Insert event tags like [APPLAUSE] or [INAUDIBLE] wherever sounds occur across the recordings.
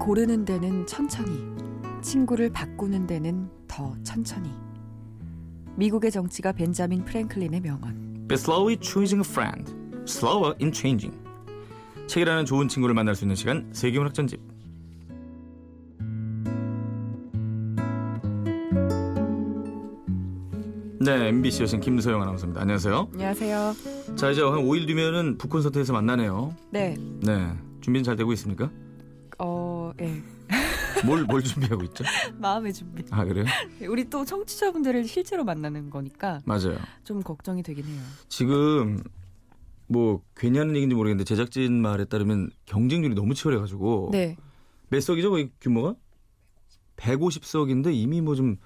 고르는 데는 천천히, 친구를 바꾸는 데는 더 천천히. 미국의 정치가 벤자민 프랭클린의 명언. Be slowly choosing a friend, slower in changing. 책이라는 좋은 친구를 만날 수 있는 시간 세계문학 전집. 네, MBC 여신 김소영 아나운서입니다. 안녕하세요. 안녕하세요. 자, 이제 한 5일 뒤면은 북콘서트에서 만나네요. 네, 네, 준비는 잘 되고 있습니까? 뭘, 뭘 준비하고 있죠? [LAUGHS] 마음의 준비. 아, 그래요? 우리 또 청취자분들을 실제로 만나는 거니까 맞아요. 좀 걱정이 되긴 해요. 지금 뭐 괜히 하는 얘기인지 모르겠는데 제작진 말에 따르면 경쟁률이 너무 치열해가지고 네. 몇 석이죠 규모가? 150석인데 이미 뭐 좀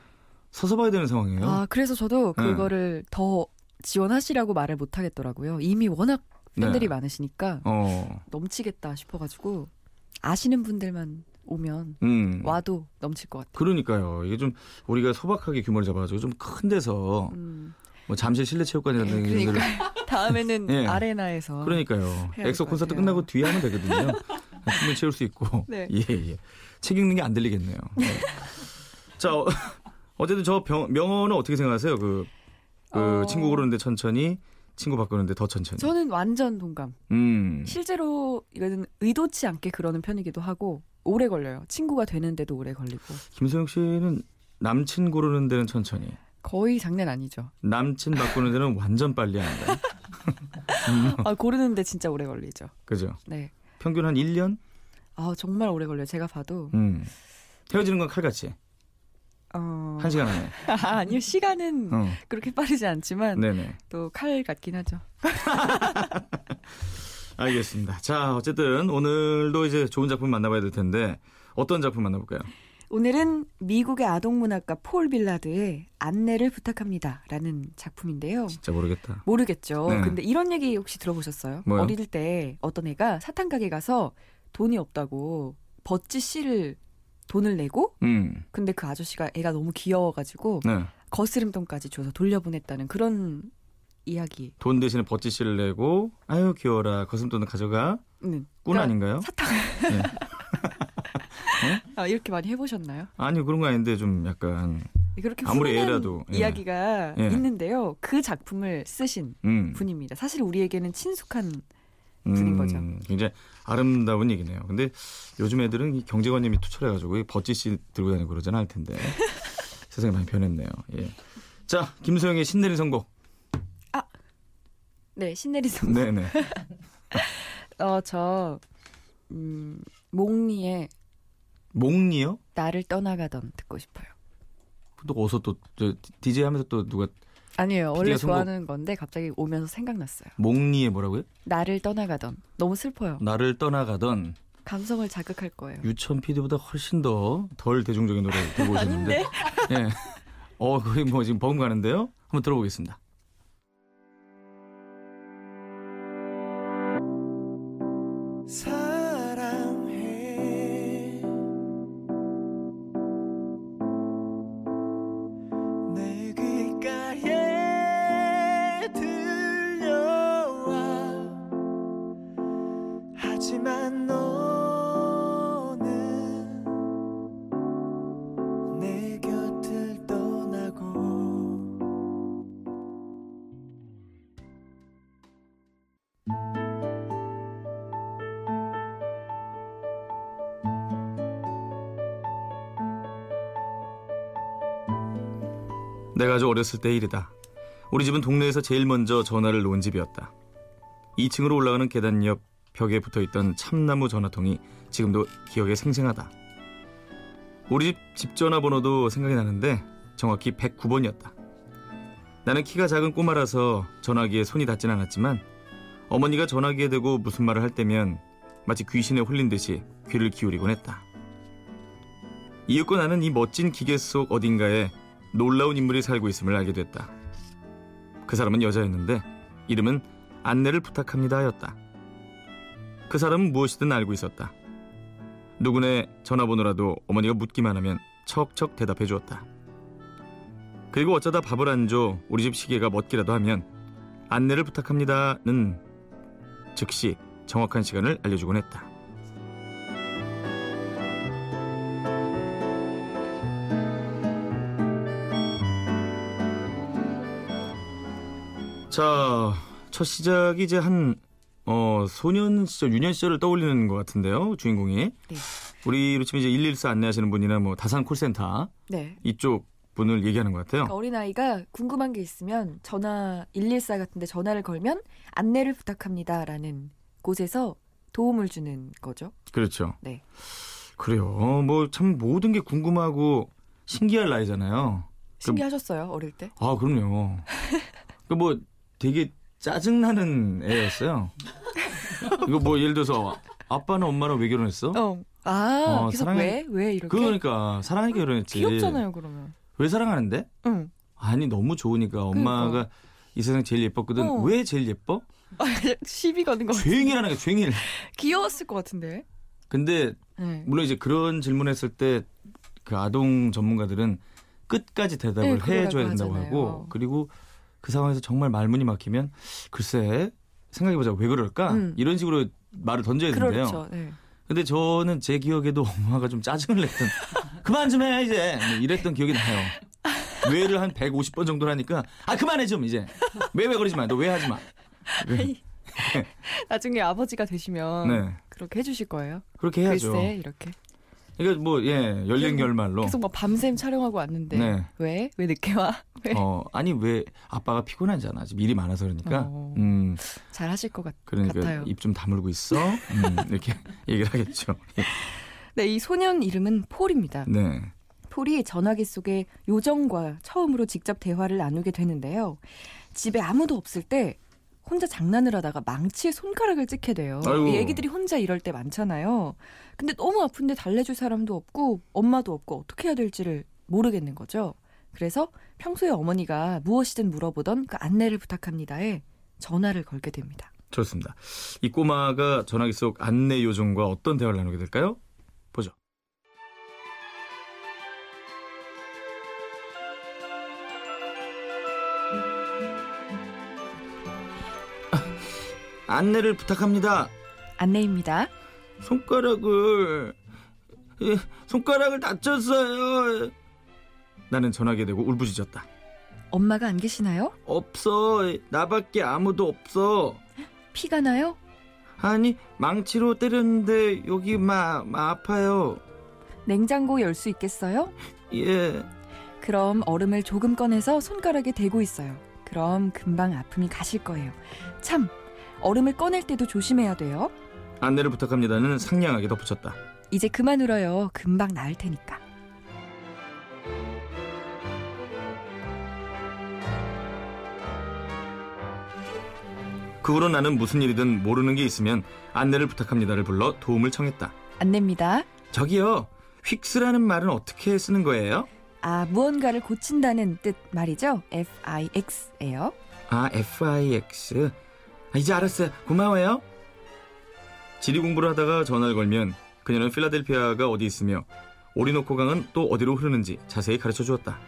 서서 봐야 되는 상황이에요. 아, 그래서 저도 네. 그거를 더 지원하시라고 말을 못 하겠더라고요. 이미 워낙 팬들이 네. 많으시니까 어, 넘치겠다 싶어가지고 아시는 분들만 오면 음. 와도 넘칠 것 같아요. 그러니까요. 이게 좀 우리가 소박하게 규모를 잡아가지고 좀 큰 데서 음, 뭐 잠실 실내 체육관이라는 얘기를 그러니까 [LAUGHS] 다음에는 예. 아레나에서 그러니까요. 엑소 콘서트. 끝나고 뒤에 하면 되거든요. 충분히 채울 수 있고. [LAUGHS] 네. 예, 예. 책 읽는 게 안 들리겠네요. 네. 자, 어, [LAUGHS] 어쨌든 저 병, 명언은 어떻게 생각하세요? 그, 그 어. 친구 고르는데 천천히, 친구 바꾸는데 더 천천히. 저는 완전 동감. 음. 실제로 이거는 의도치 않게 그러는 편이기도 하고 오래 걸려요. 친구가 되는데도 오래 걸리고 김소영 씨는 남친 고르는 데는 천천히, 거의 장난 아니죠. 남친 바꾸는 데는 [LAUGHS] 완전 빨리 한다. 음, 아, 고르는데 진짜 오래 걸리죠. 그죠? 네. 평균 한 1년? 아 정말 오래 걸려요. 제가 봐도 음. 헤어지는 건 칼같이. 어... 한 시간 안에. 아, [LAUGHS] 아니요 시간은 어. 그렇게 빠르지 않지만 네네. 또 칼 같긴 하죠. [LAUGHS] 알겠습니다. 자, 어쨌든 오늘도 이제 좋은 작품 만나봐야 될 텐데 어떤 작품 만나볼까요? 오늘은 미국의 아동 문학가 폴 빌라드의 안내를 부탁합니다라는 작품인데요. 진짜 모르겠다. 모르겠죠. 네. 근데 이런 얘기 혹시 들어보셨어요? 뭐요? 어릴 때 어떤 애가 사탕 가게 가서 돈이 없다고 버찌 씨를 돈을 내고 음, 근데 그 아저씨가 애가 너무 귀여워가지고 네. 거스름돈까지 줘서 돌려보냈다는 그런 이야기. 돈 대신에 버찌씨를 내고 아유 귀여워라 거슴돈을 가져가 는꾼 아닌가요? 사탕. 네. [LAUGHS] 아, 이렇게 많이 해보셨나요? 아니요 그런 거 아닌데 좀 약간 그렇게 아무리 애라도, 예. 이야기가 예. 있는데요. 그 작품을 쓰신 음, 분입니다. 사실 우리에게는 친숙한 분인 거죠. 굉장히 아름다운 얘기네요. 근데 요즘 애들은 이 경제관념이 투철해가지고 이 버찌씨 들고 다니고 그러잖아 할 텐데 [LAUGHS] 세상이 많이 변했네요. 예. 자 김소영의 신내린 선곡. 네, 신내리 선 네네. [LAUGHS] 어, 저, 음, 몽니의 몽니요? 나를 떠나가던 듣고 싶어요. 또 어디서 또 저 DJ 하면서 또 누가 아니에요. 원래 좋아하는 건데 갑자기 오면서 생각났어요. 몽니에 뭐라고요? 나를 떠나가던. 너무 슬퍼요. 나를 떠나가던 감성을 자극할 거예요. 유천 PD보다 훨씬 더 덜 대중적인 노래 들고 오셨는데. 예. 어, 거의 뭐 지금 버금 가는데요? 한번 들어보겠습니다. 내가 아주 어렸을 때 일이다. 우리 집은 동네에서 제일 먼저 전화를 놓은 집이었다. 2층으로 올라가는 계단 옆 벽에 붙어 있던 참나무 전화통이 지금도 기억에 생생하다. 우리 집 집 전화번호도 생각이 나는데 정확히 109번이었다. 나는 키가 작은 꼬마라서 전화기에 손이 닿진 않았지만 어머니가 전화기에 대고 무슨 말을 할 때면 마치 귀신에 홀린 듯이 귀를 기울이곤 했다. 이윽고 나는 이 멋진 기계 속 어딘가에 놀라운 인물이 살고 있음을 알게 됐다. 그 사람은 여자였는데 이름은 안내를 부탁합니다였다. 그 사람은 무엇이든 알고 있었다. 누구네 전화번호라도 어머니가 묻기만 하면 척척 대답해 주었다. 그리고 어쩌다 밥을 안 줘 우리 집 시계가 멎기라도 하면 안내를 부탁합니다는 즉시 정확한 시간을 알려주곤 했다. 자, 첫 시작이 이제 한 어, 소년 시절, 유년 시절을 떠올리는 것 같은데요. 주인공이. 네. 우리로 치면 이제 114 안내하시는 분이나 뭐 다산 콜센터 네. 이쪽 분을 얘기하는 것 같아요. 그러니까 어린아이가 궁금한 게 있으면 전화 114 같은데 전화를 걸면 안내를 부탁합니다라는 곳에서 도움을 주는 거죠. 그렇죠. 네. 그래요. 뭐 참 모든 게 궁금하고 신기할 나이잖아요. 신기하셨어요 어릴 때? 아, 그럼요. [LAUGHS] 그뭐 되게 짜증나는 애였어요. 이거 뭐 예를 들어서 아빠는 엄마랑 왜 결혼했어? 어. 아 어, 사랑해- 왜? 왜 이렇게? 그러니까 사랑하니까 결혼했지. 귀엽잖아요 그러면. 왜 사랑하는데? 응. 아니 너무 좋으니까 엄마가 그러니까. 이 세상 제일 예뻤거든. 어. 왜 제일 예뻐? [LAUGHS] 시비 거는 거. 죄ing이라는 게 죄ing일. 귀여웠을 것 같은데. 근데 네. 물론 이제 그런 질문했을 때 그 아동 전문가들은 끝까지 대답을 네, 해줘야 된다고. 하고 그리고 그 상황에서 정말 말문이 막히면 글쎄 생각해보자 왜 그럴까 음. 이런 식으로 말을 던져야 된대요. 그렇죠. 네. 근데 저는 제 기억에도 [LAUGHS] 엄마가 좀 짜증을 냈던 [LAUGHS] 그만 좀 해 이제 뭐 이랬던 기억이 나요. 왜를 한 150번 정도 하니까 아 그만해 좀 이제 왜 왜 그러지 마 너 왜 하지 마. 왜? 나중에 아버지가 되시면 네 그렇게 해주실 거예요. 그렇게 해야죠. 글쎄 이렇게. 그러니까 뭐예 연령결말로 계속 막 밤샘 촬영하고 왔는데 네. 왜? 왜 늦게 와? [LAUGHS] 왜? 어 아니 왜 아빠가 피곤하잖아 아직 일이 많아서 그러니까 어. 음 잘 하실 것 같, 그러니까 같아요. 입 좀 다물고 있어 음, [LAUGHS] 이렇게 얘기를 하겠죠. 네, 이 소년 이름은 폴입니다. 네 폴이 전화기 속에 요정과 처음으로 직접 대화를 나누게 되는데요. 집에 아무도 없을 때 혼자 장난을 하다가 망치에 손가락을 찍게 돼요. 아이고. 이 애기들이 혼자 이럴 때 많잖아요. 근데 너무 아픈데 달래줄 사람도 없고 엄마도 없고 어떻게 해야 될지를 모르겠는 거죠. 그래서 평소에 어머니가 무엇이든 물어보던 그 안내를 부탁합니다에 전화를 걸게 됩니다. 좋습니다. 이 꼬마가 전화기 속 안내 요정과 어떤 대화를 나누게 될까요? 안내를 부탁합니다. 안내입니다. 손가락을 예, 손가락을 다쳤어요. 나는 전화기에 대고 울부짖었다. 엄마가 안 계시나요? 없어. 나밖에 아무도 없어. 피가 나요? 아니 망치로 때렸는데 여기 막, 막 아파요. 냉장고 열 수 있겠어요? 예. 그럼 얼음을 조금 꺼내서 손가락에 대고 있어요. 그럼 금방 아픔이 가실 거예요. 참, 얼음을 꺼낼 때도 조심해야 돼요. 안내를 부탁합니다는 상냥하게 덧붙였다. 이제 그만 울어요. 금방 나을 테니까. 그 후로 나는 무슨 일이든 모르는 게 있으면 안내를 부탁합니다를 불러 도움을 청했다. 안내입니다. 저기요. 휙스라는 말은 어떻게 쓰는 거예요? 아, 무언가를 고친다는 뜻 말이죠. F-I-X예요. 아, FIX. 아, 이제 알았어요. 고마워요. 지리 공부를 하다가 전화를 걸면 그녀는 필라델피아가 어디 있으며 오리노코 강은 또 어디로 흐르는지 자세히 가르쳐 주었다.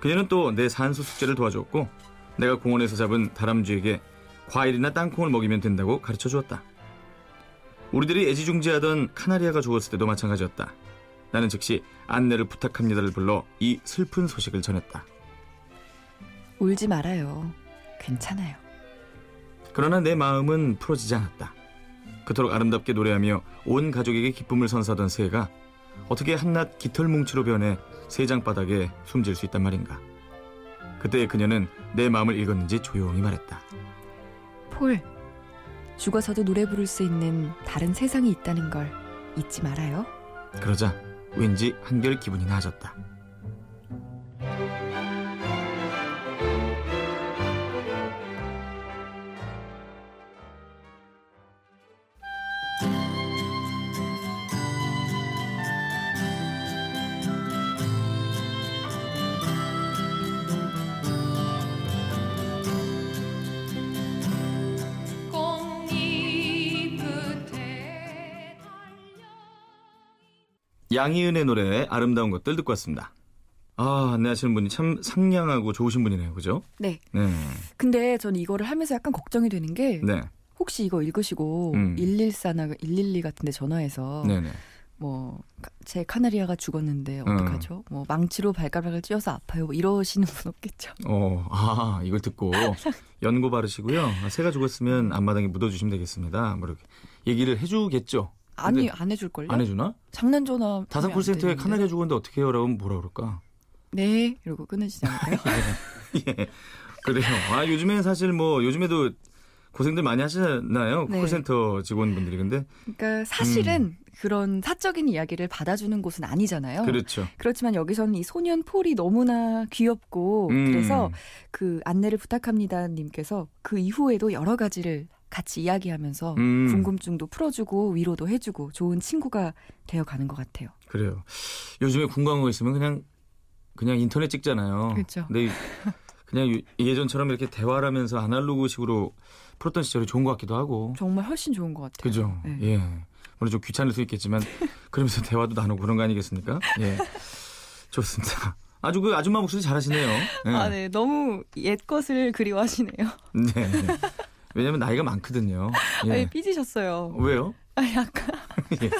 그녀는 또 내 산수 숙제를 도와주었고 내가 공원에서 잡은 다람쥐에게 과일이나 땅콩을 먹이면 된다고 가르쳐 주었다. 우리들이 애지중지하던 카나리아가 죽었을 때도 마찬가지였다. 나는 즉시 안내를 부탁합니다를 불러 이 슬픈 소식을 전했다. 울지 말아요. 괜찮아요. 그러나 내 마음은 풀어지지 않았다. 그토록 아름답게 노래하며 온 가족에게 기쁨을 선사하던 새가 어떻게 한낱 깃털뭉치로 변해 세장 바닥에 숨질 수 있단 말인가. 그때 그녀는 내 마음을 읽었는지 조용히 말했다. 폴, 죽어서도 노래 부를 수 있는 다른 세상이 있다는 걸 잊지 말아요. 그러자 왠지 한결 기분이 나아졌다. 양희은의 노래 아름다운 것들 듣고 왔습니다. 아, 안내하시는 분이 참 상냥하고 좋으신 분이네요. 그죠? 네. 네. 근데 전 이거를 하면서 약간 걱정이 되는 게 네. 혹시 이거 읽으시고 음. 114나 112 같은 데 전화해서 네네. 뭐 제 카나리아가 죽었는데 어떡하죠? 뭐 망치로 발가락을 찧어서 아파요. 뭐 이러시는 분 없겠죠. 어, 아, 이걸 듣고 [LAUGHS] 연고 바르시고요. 아, 새가 죽었으면 앞마당에 묻어주시면 되겠습니다. 뭐 이렇게 얘기를 해주겠죠. 아니 안 해줄 걸요? 안 해주나? 장난 전화 다산 콜센터에 카나리아 죽었는데 어떻게 해요? 라면 뭐라 그럴까? 네 이러고 끊으시지 않을까요? [LAUGHS] 예. 그래요. 아, 요즘에 사실 뭐, 요즘에도 고생들 많이 하시잖아요. 네. 콜센터 직원분들이. 근데, 그러니까 사실은 그런 사적인 이야기를 받아주는 곳은 아니잖아요. 음. 그렇죠. 그렇지만 여기서는 이 소년 폴이 너무나 귀엽고 음. 그래서 그 안내를 부탁합니다 님께서 그 이후에도 여러 가지를 같이 이야기하면서 음. 궁금증도 풀어주고 위로도 해주고 좋은 친구가 되어가는 것 같아요. 그래요. 요즘에 궁금한 거 있으면 그냥, 그냥 인터넷 찍잖아요. 그렇죠. 근데 그냥 유- 예전처럼 이렇게 대화를 하면서 아날로그식으로 풀었던 시절이 좋은 것 같기도 하고. 정말 훨씬 좋은 것 같아요. 그죠? 네. 예. 물론 좀 귀찮을 수 있겠지만 [LAUGHS] 그러면서 대화도 나누고 그런 거 아니겠습니까? 예. 좋습니다. 아주 그 아줌마 목소리 잘하시네요. 예. 아, 네. 너무 옛 것을 그리워하시네요. 네. 왜냐면 나이가 많거든요. 예. 아니, 삐지셨어요. 왜요? 아, 약간. [LAUGHS] 예.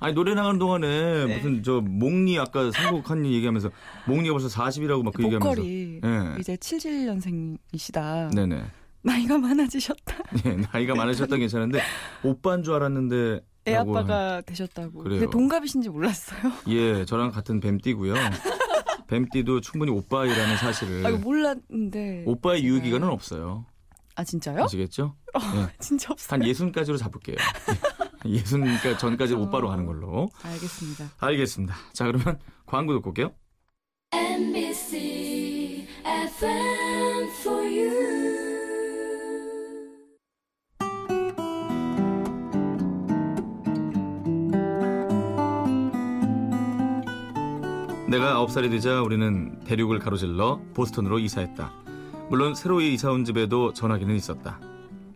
아니 노래 나가는 동안에 네. 무슨 저 몽니 아까 상국한님 얘기하면서 몽니가 벌써 40이라고 막 그 얘기하면서 예. 이제 77년생이시다. 네네. 나이가 많아지셨다. [LAUGHS] 예, 나이가 많으셨다 괜찮은데 오빠인 줄 알았는데 애 아빠가 되셨다고. 그래요. 근데 동갑이신지 몰랐어요. [LAUGHS] 예, 저랑 같은 뱀띠고요. 뱀띠도 충분히 오빠이라는 사실을 아, 몰랐는데. 오빠의 제가. 유효 기간은 없어요. 아, 진짜요? 아시겠죠? 예. [LAUGHS] 진짜 없어요. 한 예순까지로 잡을게요. [LAUGHS] 예순 전까지 어. 오빠로 가는 걸로. 알겠습니다. 알겠습니다. 자, 그러면 광고 듣고 올게요. NBC FM for you. 내가 9살이 되자 우리는 대륙을 가로질러 보스턴으로 이사했다. 물론 새로이 이사 온 집에도 전화기는 있었다.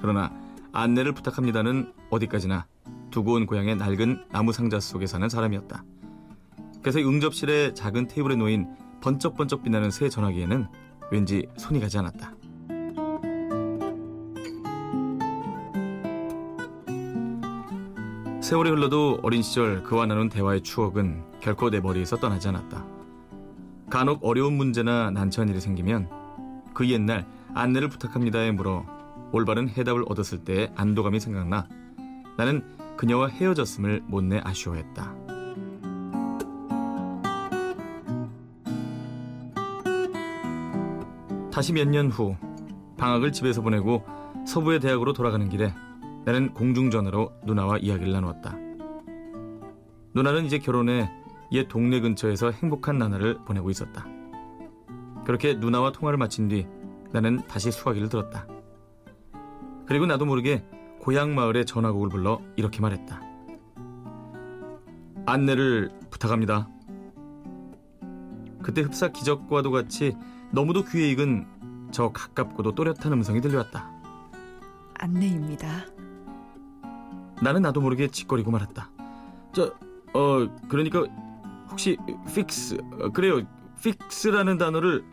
그러나 안내를 부탁합니다는 어디까지나 두고 온 고향의 낡은 나무 상자 속에 사는 사람이었다. 그래서 응접실의 작은 테이블에 놓인 번쩍번쩍 빛나는 새 전화기에는 왠지 손이 가지 않았다. 세월이 흘러도 어린 시절 그와 나눈 대화의 추억은 결코 내 머리에서 떠나지 않았다. 간혹 어려운 문제나 난처한 일이 생기면 그 옛날 안내를 부탁합니다에 물어 올바른 해답을 얻었을 때의 안도감이 생각나 나는 그녀와 헤어졌음을 못내 아쉬워했다. 다시 몇 년 후 방학을 집에서 보내고 서부의 대학으로 돌아가는 길에 나는 공중전화로 누나와 이야기를 나누었다. 누나는 이제 결혼해 옛 동네 근처에서 행복한 나날을 보내고 있었다. 그렇게 누나와 통화를 마친 뒤 나는 다시 수화기를 들었다. 그리고 나도 모르게 고향 마을의 전화곡을 불러 이렇게 말했다. 안내를 부탁합니다. 그때 흡사 기적과도 같이 너무도 귀에 익은 저 가깝고도 또렷한 음성이 들려왔다. 안내입니다. 나는 나도 모르게 짓거리고 말았다. 저, 어, 그러니까 혹시 fix, 어, 그래요. Fix라는 단어를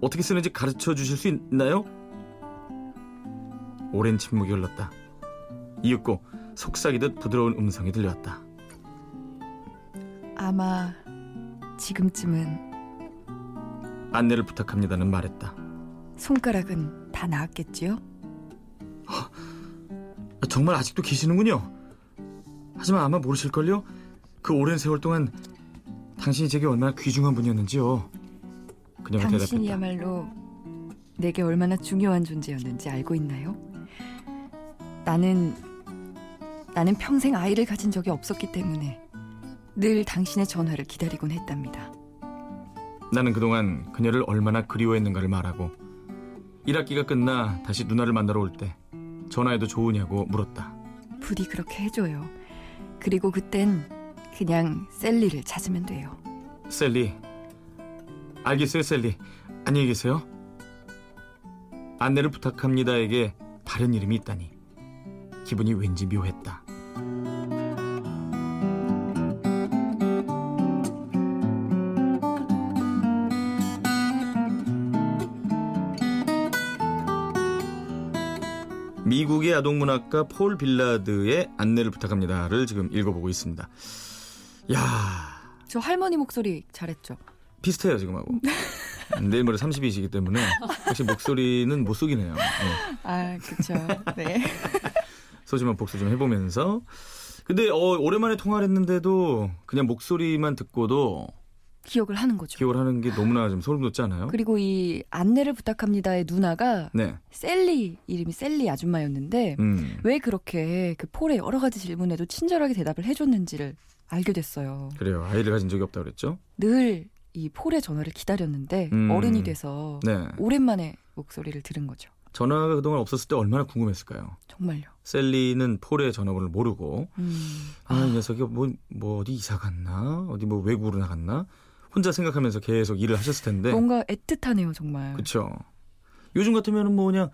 어떻게 쓰는지 가르쳐 주실 수 있나요? 오랜 침묵이 흘렀다. 이윽고 속삭이듯 부드러운 음성이 들려왔다. 아마 지금쯤은 안내를 부탁합니다는 말했다. 손가락은 다 나았겠지요? 아, 정말 아직도 계시는군요. 하지만 아마 모르실걸요? 그 오랜 세월 동안 당신이 제게 얼마나 귀중한 분이었는지요. 그녀가 대답했다. 당신이야말로 내게 얼마나 중요한 존재였는지 알고 있나요? 나는 나는 평생 아이를 가진 적이 없었기 때문에 늘 당신의 전화를 기다리곤 했답니다. 나는 그동안 그녀를 얼마나 그리워했는가를 말하고 1학기가 끝나 다시 누나를 만나러 올 때 전화해도 좋으냐고 물었다. 부디 그렇게 해줘요. 그리고 그땐 그냥 셀리를 찾으면 돼요. 셀리. 알겠어요, 셀리. 안녕히 계세요. 안내를 부탁합니다에게 다른 이름이 있다니 기분이 왠지 묘했다. 미국의 아동문학가 폴 빌라드의 안내를 부탁합니다를 지금 읽어보고 있습니다. 야 저 할머니 목소리 잘했죠. 비슷해요 지금하고. [LAUGHS] 내일 모레 30이시기 때문에 역시 목소리는 못 속이네요. 네. 아, 그쵸. 네. [LAUGHS] 소지만 복수 좀 해보면서. 근데 어, 오랜만에 통화를 했는데도 그냥 목소리만 듣고도 기억을 하는 거죠. 기억을 하는 게 너무나 좀 소름 돋지 않아요? 그리고 이 안내를 부탁합니다의 누나가 네. 셀리 이름이 셀리 아줌마였는데 음. 왜 그렇게 그 폴의 여러 가지 질문에도 친절하게 대답을 해줬는지를 알게 됐어요. 그래요. 아이를 가진 적이 없다 그랬죠? 늘 이 폴의 전화를 기다렸는데 음. 어른이 돼서 네. 오랜만에 목소리를 들은 거죠. 전화가 그동안 없었을 때 얼마나 궁금했을까요? 정말요. 셀리는 폴의 전화번호를 모르고 음. 아, 이 녀석이 뭐, 뭐 어디 이사 갔나? 어디 뭐 외국으로 나갔나? 혼자 생각하면서 계속 일을 하셨을 텐데. 뭔가 애틋하네요, 정말. 그렇죠. 요즘 같으면은 뭐 그냥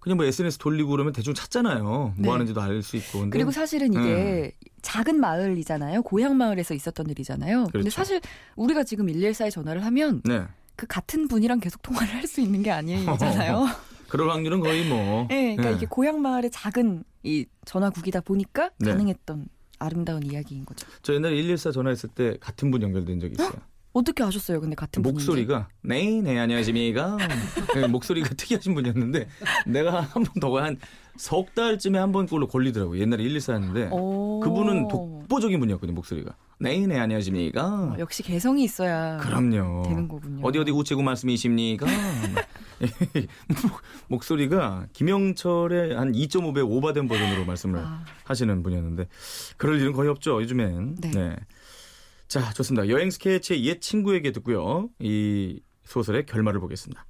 그냥 뭐 SNS 돌리고 그러면 대충 찾잖아요. 네. 뭐 하는지도 알 수 있고. 근데 그리고 사실은 이게 작은 마을이잖아요. 고향 마을에서 있었던 일이잖아요. 근데 그렇죠. 사실 우리가 지금 114에 전화를 하면 네. 그 같은 분이랑 계속 통화를 할 수 있는 게 아니잖아요. [LAUGHS] 그럴 확률은 거의 뭐. 네, 그러니까 네. 이게 고향 마을의 작은 이 전화국이다 보니까 네. 가능했던 아름다운 이야기인 거죠. 저 옛날에 114 전화했을 때 같은 분 연결된 적이 있어요. 어떻게 아셨어요? 근데 같은? 목소리가 네, 네 안녕하십니까. 네, 목소리가 [LAUGHS] 특이하신 분이었는데 내가 한 번 더한 석 달쯤에 한 번 꼴로 걸리더라고요. 옛날에 114였는데 오. 그분은 독보적인 분이었거든요. 목소리가. 네, 네 안녕하십니까. 어, 역시 개성이 있어야 그럼요. 되는 거군요. 어디 어디 우체국 말씀이십니까? [LAUGHS] [LAUGHS] 목소리가 김영철의 한 2.5배 오바된 버전으로 말씀을 아, 하시는 분이었는데 그럴 일은 거의 없죠 요즘엔. 네. 자 좋습니다. 여행 스케치의 옛 친구에게 듣고요. 이 소설의 결말을 보겠습니다.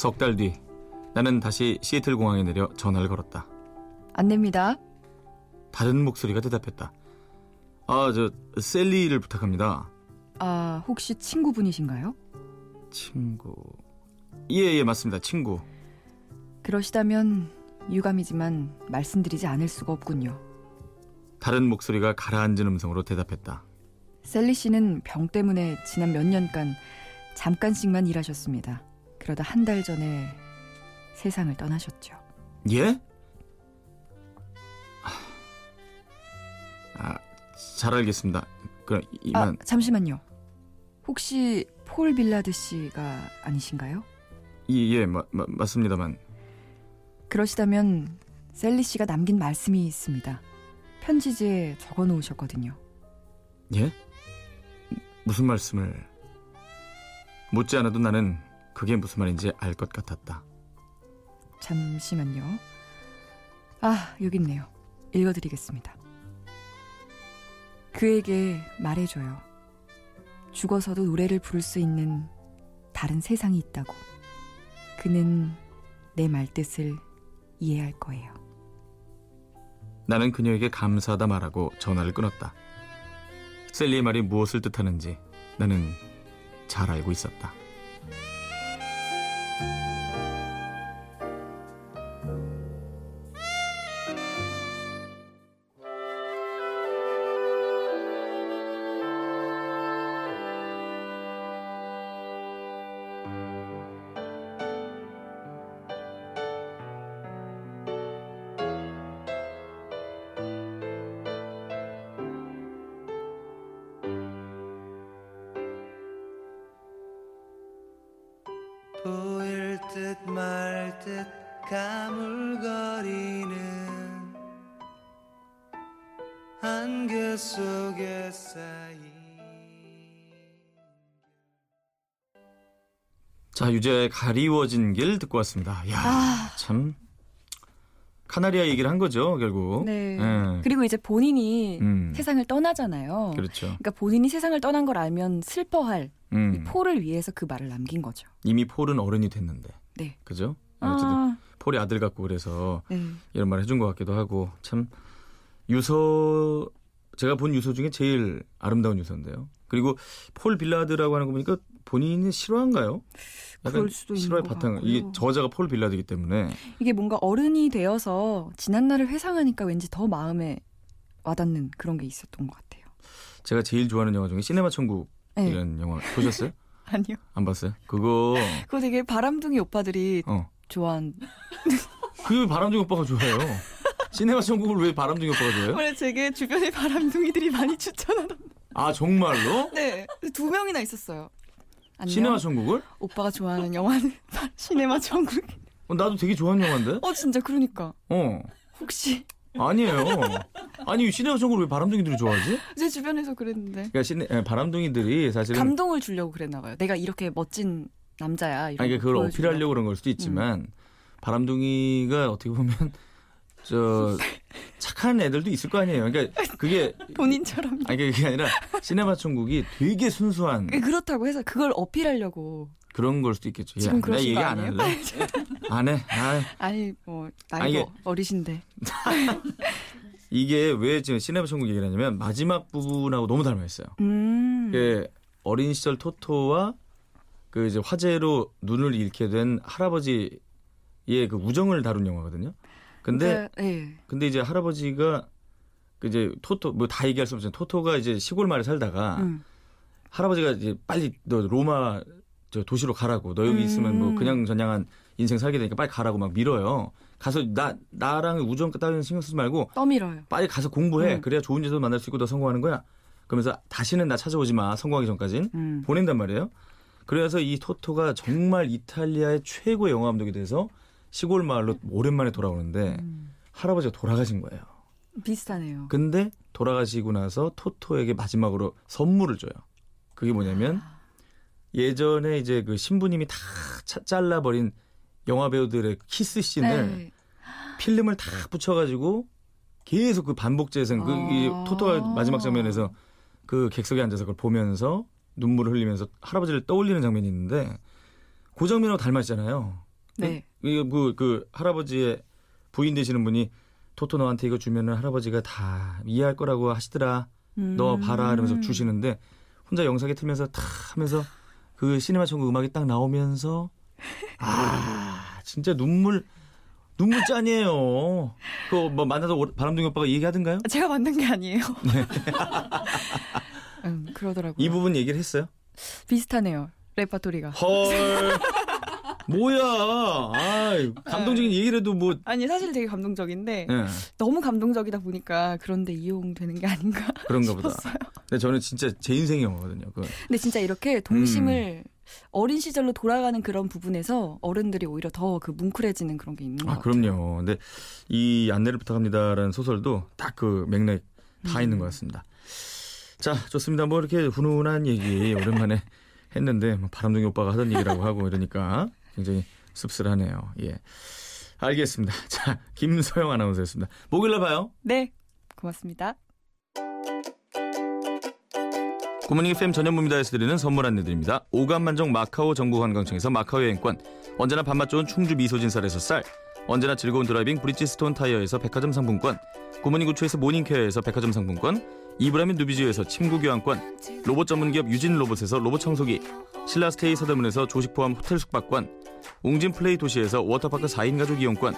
석 달 뒤 나는 다시 시애틀 공항에 내려 전화를 걸었다. 안 냅니다. 다른 목소리가 대답했다. 아 저 셀리를 부탁합니다. 아, 혹시 친구분이신가요? 친구. 예 예 맞습니다 친구. 그러시다면 유감이지만 말씀드리지 않을 수가 없군요. 다른 목소리가 가라앉은 음성으로 대답했다. 셀리 씨는 병 때문에 지난 몇 년간 잠깐씩만 일하셨습니다. 그러다 한 달 전에 세상을 떠나셨죠. 예? 아, 잘 알겠습니다. 그럼 아, 이만 잠시만요. 혹시 폴 빌라드 씨가 아니신가요? 이, 예, 마, 마, 맞습니다만 그러시다면 셀리 씨가 남긴 말씀이 있습니다. 편지지에 적어 놓으셨거든요. 예? 무슨 말씀을 묻지 않아도 나는 그게 무슨 말인지 알 것 같았다. 잠시만요. 아, 여기 있네요. 읽어드리겠습니다. 그에게 말해줘요. 죽어서도 노래를 부를 수 있는 다른 세상이 있다고. 그는 내 말뜻을 이해할 거예요. 나는 그녀에게 감사하다 말하고 전화를 끊었다. 셀리의 말이 무엇을 뜻하는지 나는 잘 알고 있었다. 자, 유재의 가리워진 길 듣고 왔습니다. 야, 아. 참 카나리아 얘기를 한 거죠, 결국. 네. 예. 그리고 이제 본인이 음. 세상을 떠나잖아요. 그렇죠. 그러니까 본인이 세상을 떠난 걸 알면 슬퍼할 음. 이 폴을 위해서 그 말을 남긴 거죠. 이미 폴은 어른이 됐는데. 네. 그죠? 어쨌든 아, 폴이 아들 같고 그래서 네. 이런 말 해준 것 같기도 하고 참 유서 제가 본 유서 중에 제일 아름다운 유서인데요. 그리고 폴 빌라드라고 하는 거 보니까 본인이 실화인가요? 그럴 수도 있는 실화의 것 바탕 같고요. 이게 저자가 폴 빌라드이기 때문에 이게 뭔가 어른이 되어서 지난 날을 회상하니까 왠지 더 마음에 와닿는 그런 게 있었던 것 같아요. 제가 제일 좋아하는 영화 중에 시네마 천국 네. 이런 영화 보셨어요? [LAUGHS] 아니요. 안 봤어요? 그거 그거 되게 바람둥이 오빠들이 어 좋아한. [LAUGHS] 그 바람둥이 오빠가 좋아해요. 시네마 천국을 왜 바람둥이 오빠가 좋아해요? 원래 제게 주변에 바람둥이들이 많이 추천하던. 아 정말로? [LAUGHS] 네, 두 명이나 있었어요. 안녕. 시네마 천국을? 오빠가 좋아하는 영화는 [LAUGHS] 시네마 천국. 어, 나도 되게 좋아하는 영화인데. 어 진짜 그러니까 어 혹시 아니에요. 아니 시네마 천국을 왜 바람둥이들이 좋아하지? 제 주변에서 그랬는데 그러니까 시네 에, 바람둥이들이 사실은 감동을 주려고 그랬나 봐요. 내가 이렇게 멋진 남자야. 이런 아니 거 그걸 보여주려고. 어필하려고 그런 걸 수도 있지만 바람둥이가 어떻게 보면 저 착한 애들도 있을 거 아니에요. 그러니까 그게 [LAUGHS] 본인처럼 아니 그게 아니라 시네마 천국이 되게 순수한 그렇다고 해서 그걸 어필하려고 그런 걸 수도 있겠죠. 야, 지금 나 그러신 얘기 거안 아니에요? 할래. [LAUGHS] 안 해. 아, 아니 뭐 아니, 나이도 이게- 어리신데 [LAUGHS] 이게 왜 지금 시네마 천국 얘기를 하냐면 마지막 부분하고 너무 닮아 있어요. 음 그 어린 시절 토토와 그 이제 화재로 눈을 잃게 된 할아버지의 그 우정을 다룬 영화거든요. 근데 그러니까, 예. 근데 이제 할아버지가 그 이제 토토 뭐 다 얘기할 수 없지만 토토가 이제 시골 마을에 살다가 음. 할아버지가 이제 빨리 너 로마 저 도시로 가라고 너 여기 있으면 뭐 음. 그냥 저냥한 인생 살게 되니까 빨리 가라고 막 밀어요. 가서 나 나랑 우정 따위는 신경 쓰지 말고 떠밀어요. 빨리 가서 공부해. 음. 그래야 좋은 제도 만날 수 있고 너 성공하는 거야. 그러면서 다시는 나 찾아오지 마. 성공하기 전까진 음. 보낸단 말이에요. 그래서 이 토토가 정말 이탈리아의 최고의 영화 감독이 돼서 시골 마을로 오랜만에 돌아오는데 음. 할아버지가 돌아가신 거예요. 비슷하네요. 근데 돌아가시고 나서 토토에게 마지막으로 선물을 줘요. 그게 뭐냐면 예전에 이제 그 신부님이 다 차- 잘라버린 영화 배우들의 키스 씬을 네. 필름을 다 붙여가지고 계속 그 반복 재생 그이 아. 토토가 마지막 장면에서 그 객석에 앉아서 그걸 보면서 눈물을 흘리면서 할아버지를 떠올리는 장면이 있는데 그 장면하고 닮았잖아요. 네. 이거 그, 그 할아버지의 부인 되시는 분이 토토 너한테 이거 주면은 할아버지가 다 이해할 거라고 하시더라. 너 음. 봐라 이러면서 주시는데 혼자 영상에 틀면서 탁 하면서 그 시네마 천국 음악이 딱 나오면서 아 진짜 눈물 눈물 짠이에요. 그뭐 만나서 오- 바람둥이 오빠가 얘기하던가요? 제가 만든 게 아니에요. [LAUGHS] 음, 그러더라고요. 이 부분 얘기를 했어요. 비슷하네요. 레파토리가. 헐 뭐야? 아 감동적인 얘기를 해도 뭐 아니 사실 되게 감동적인데 예, 너무 감동적이다 보니까 그런데 이용되는 게 아닌가 [LAUGHS] 그런가 보다. 싶었어요. 근데 저는 진짜 제 인생 영화거든요. 그 근데 진짜 이렇게 동심을 어린 시절로 돌아가는 그런 부분에서 어른들이 오히려 더 그 뭉클해지는 그런 게 있는 것 아, 같아요. 그럼요. 근데 이 안내를 부탁합니다라는 소설도 딱그 맥락 다 음. 있는 것 같습니다. 자, 좋습니다. 뭐 이렇게 훈훈한 얘기 오랜만에 [LAUGHS] 했는데 뭐 바람둥이 오빠가 하던 얘기라고 하고 이러니까 굉장히 씁쓸하네요. 예. 알겠습니다. [LAUGHS] 자, 김서영 아나운서였습니다. 목요일날 봐요. 네, 고맙습니다. 굿모닝 FM 전현무입니다에서 드리는 선물 안내드립니다. 오감만족 마카오 정부관광청에서 마카오 여행권, 언제나 밥맛 좋은 충주 미소진 쌀에서 쌀, 언제나 즐거운 드라이빙 브릿지스톤 타이어에서 백화점 상품권, 구모닝 구초에서 모닝케어에서 백화점 상품권, 이브라민 누비지오에서 침구 교환권, 로봇 전문기업 유진 로봇에서 로봇 청소기, 신라스테이 서대문에서 조식 포함 호텔 숙박권, 웅진 플레이 도시에서 워터파크 4인 가족 이용권,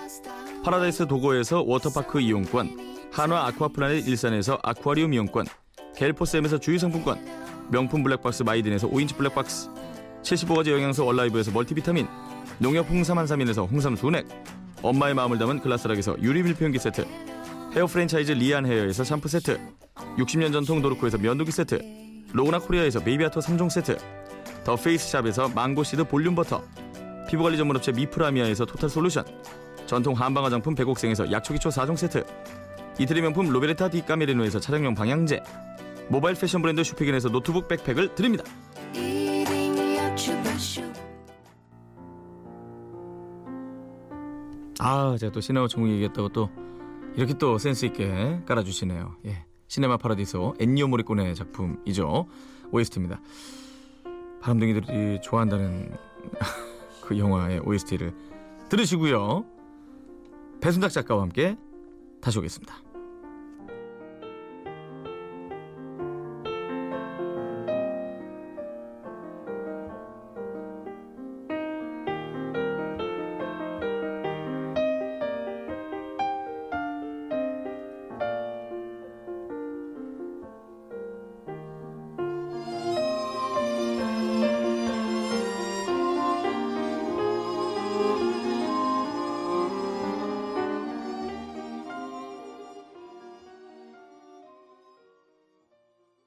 파라다이스 도고에서 워터파크 이용권, 한화 아쿠아플라넷 일산에서 아쿠아리움 이용권, 갤포쌤에서 주유상품권, 명품 블랙박스 마이딘에서 5인치 블랙박스, 75가지 영양소 얼라이브에서 멀티비타민, 농협 홍삼 한삼인에서 홍삼 순액, 엄마의 마음을 담은 글라스락에서 유리 밀폐용기 세트, 헤어 프랜차이즈 리안 헤어에서 샴푸 세트, 60년 전통 도르코에서 면도기 세트, 로그나 코리아에서 베이비아토 3종 세트, 더 페이스샵에서 망고시드 볼륨 버터, 피부관리 전문업체 미프라미아에서 토탈 솔루션, 전통 한방 화장품 백옥생에서 약초기초 4종 세트, 이태리 명품 로베르타 디 까메리노에서 차량용 방향제, 모바일 패션 브랜드 슈피겐에서 노트북 백팩을 드립니다. 아, 제가 또 시네마 천국 얘기했다고 또 이렇게 또 센스 있게 깔아주시네요. 예, 시네마 파라디소 엔니오 모리꼬네 작품이죠. OST입니다. 바람둥이들이 좋아한다는 [LAUGHS] 그 영화의 OST를 들으시고요. 배순탁 작가와 함께 다시 오겠습니다.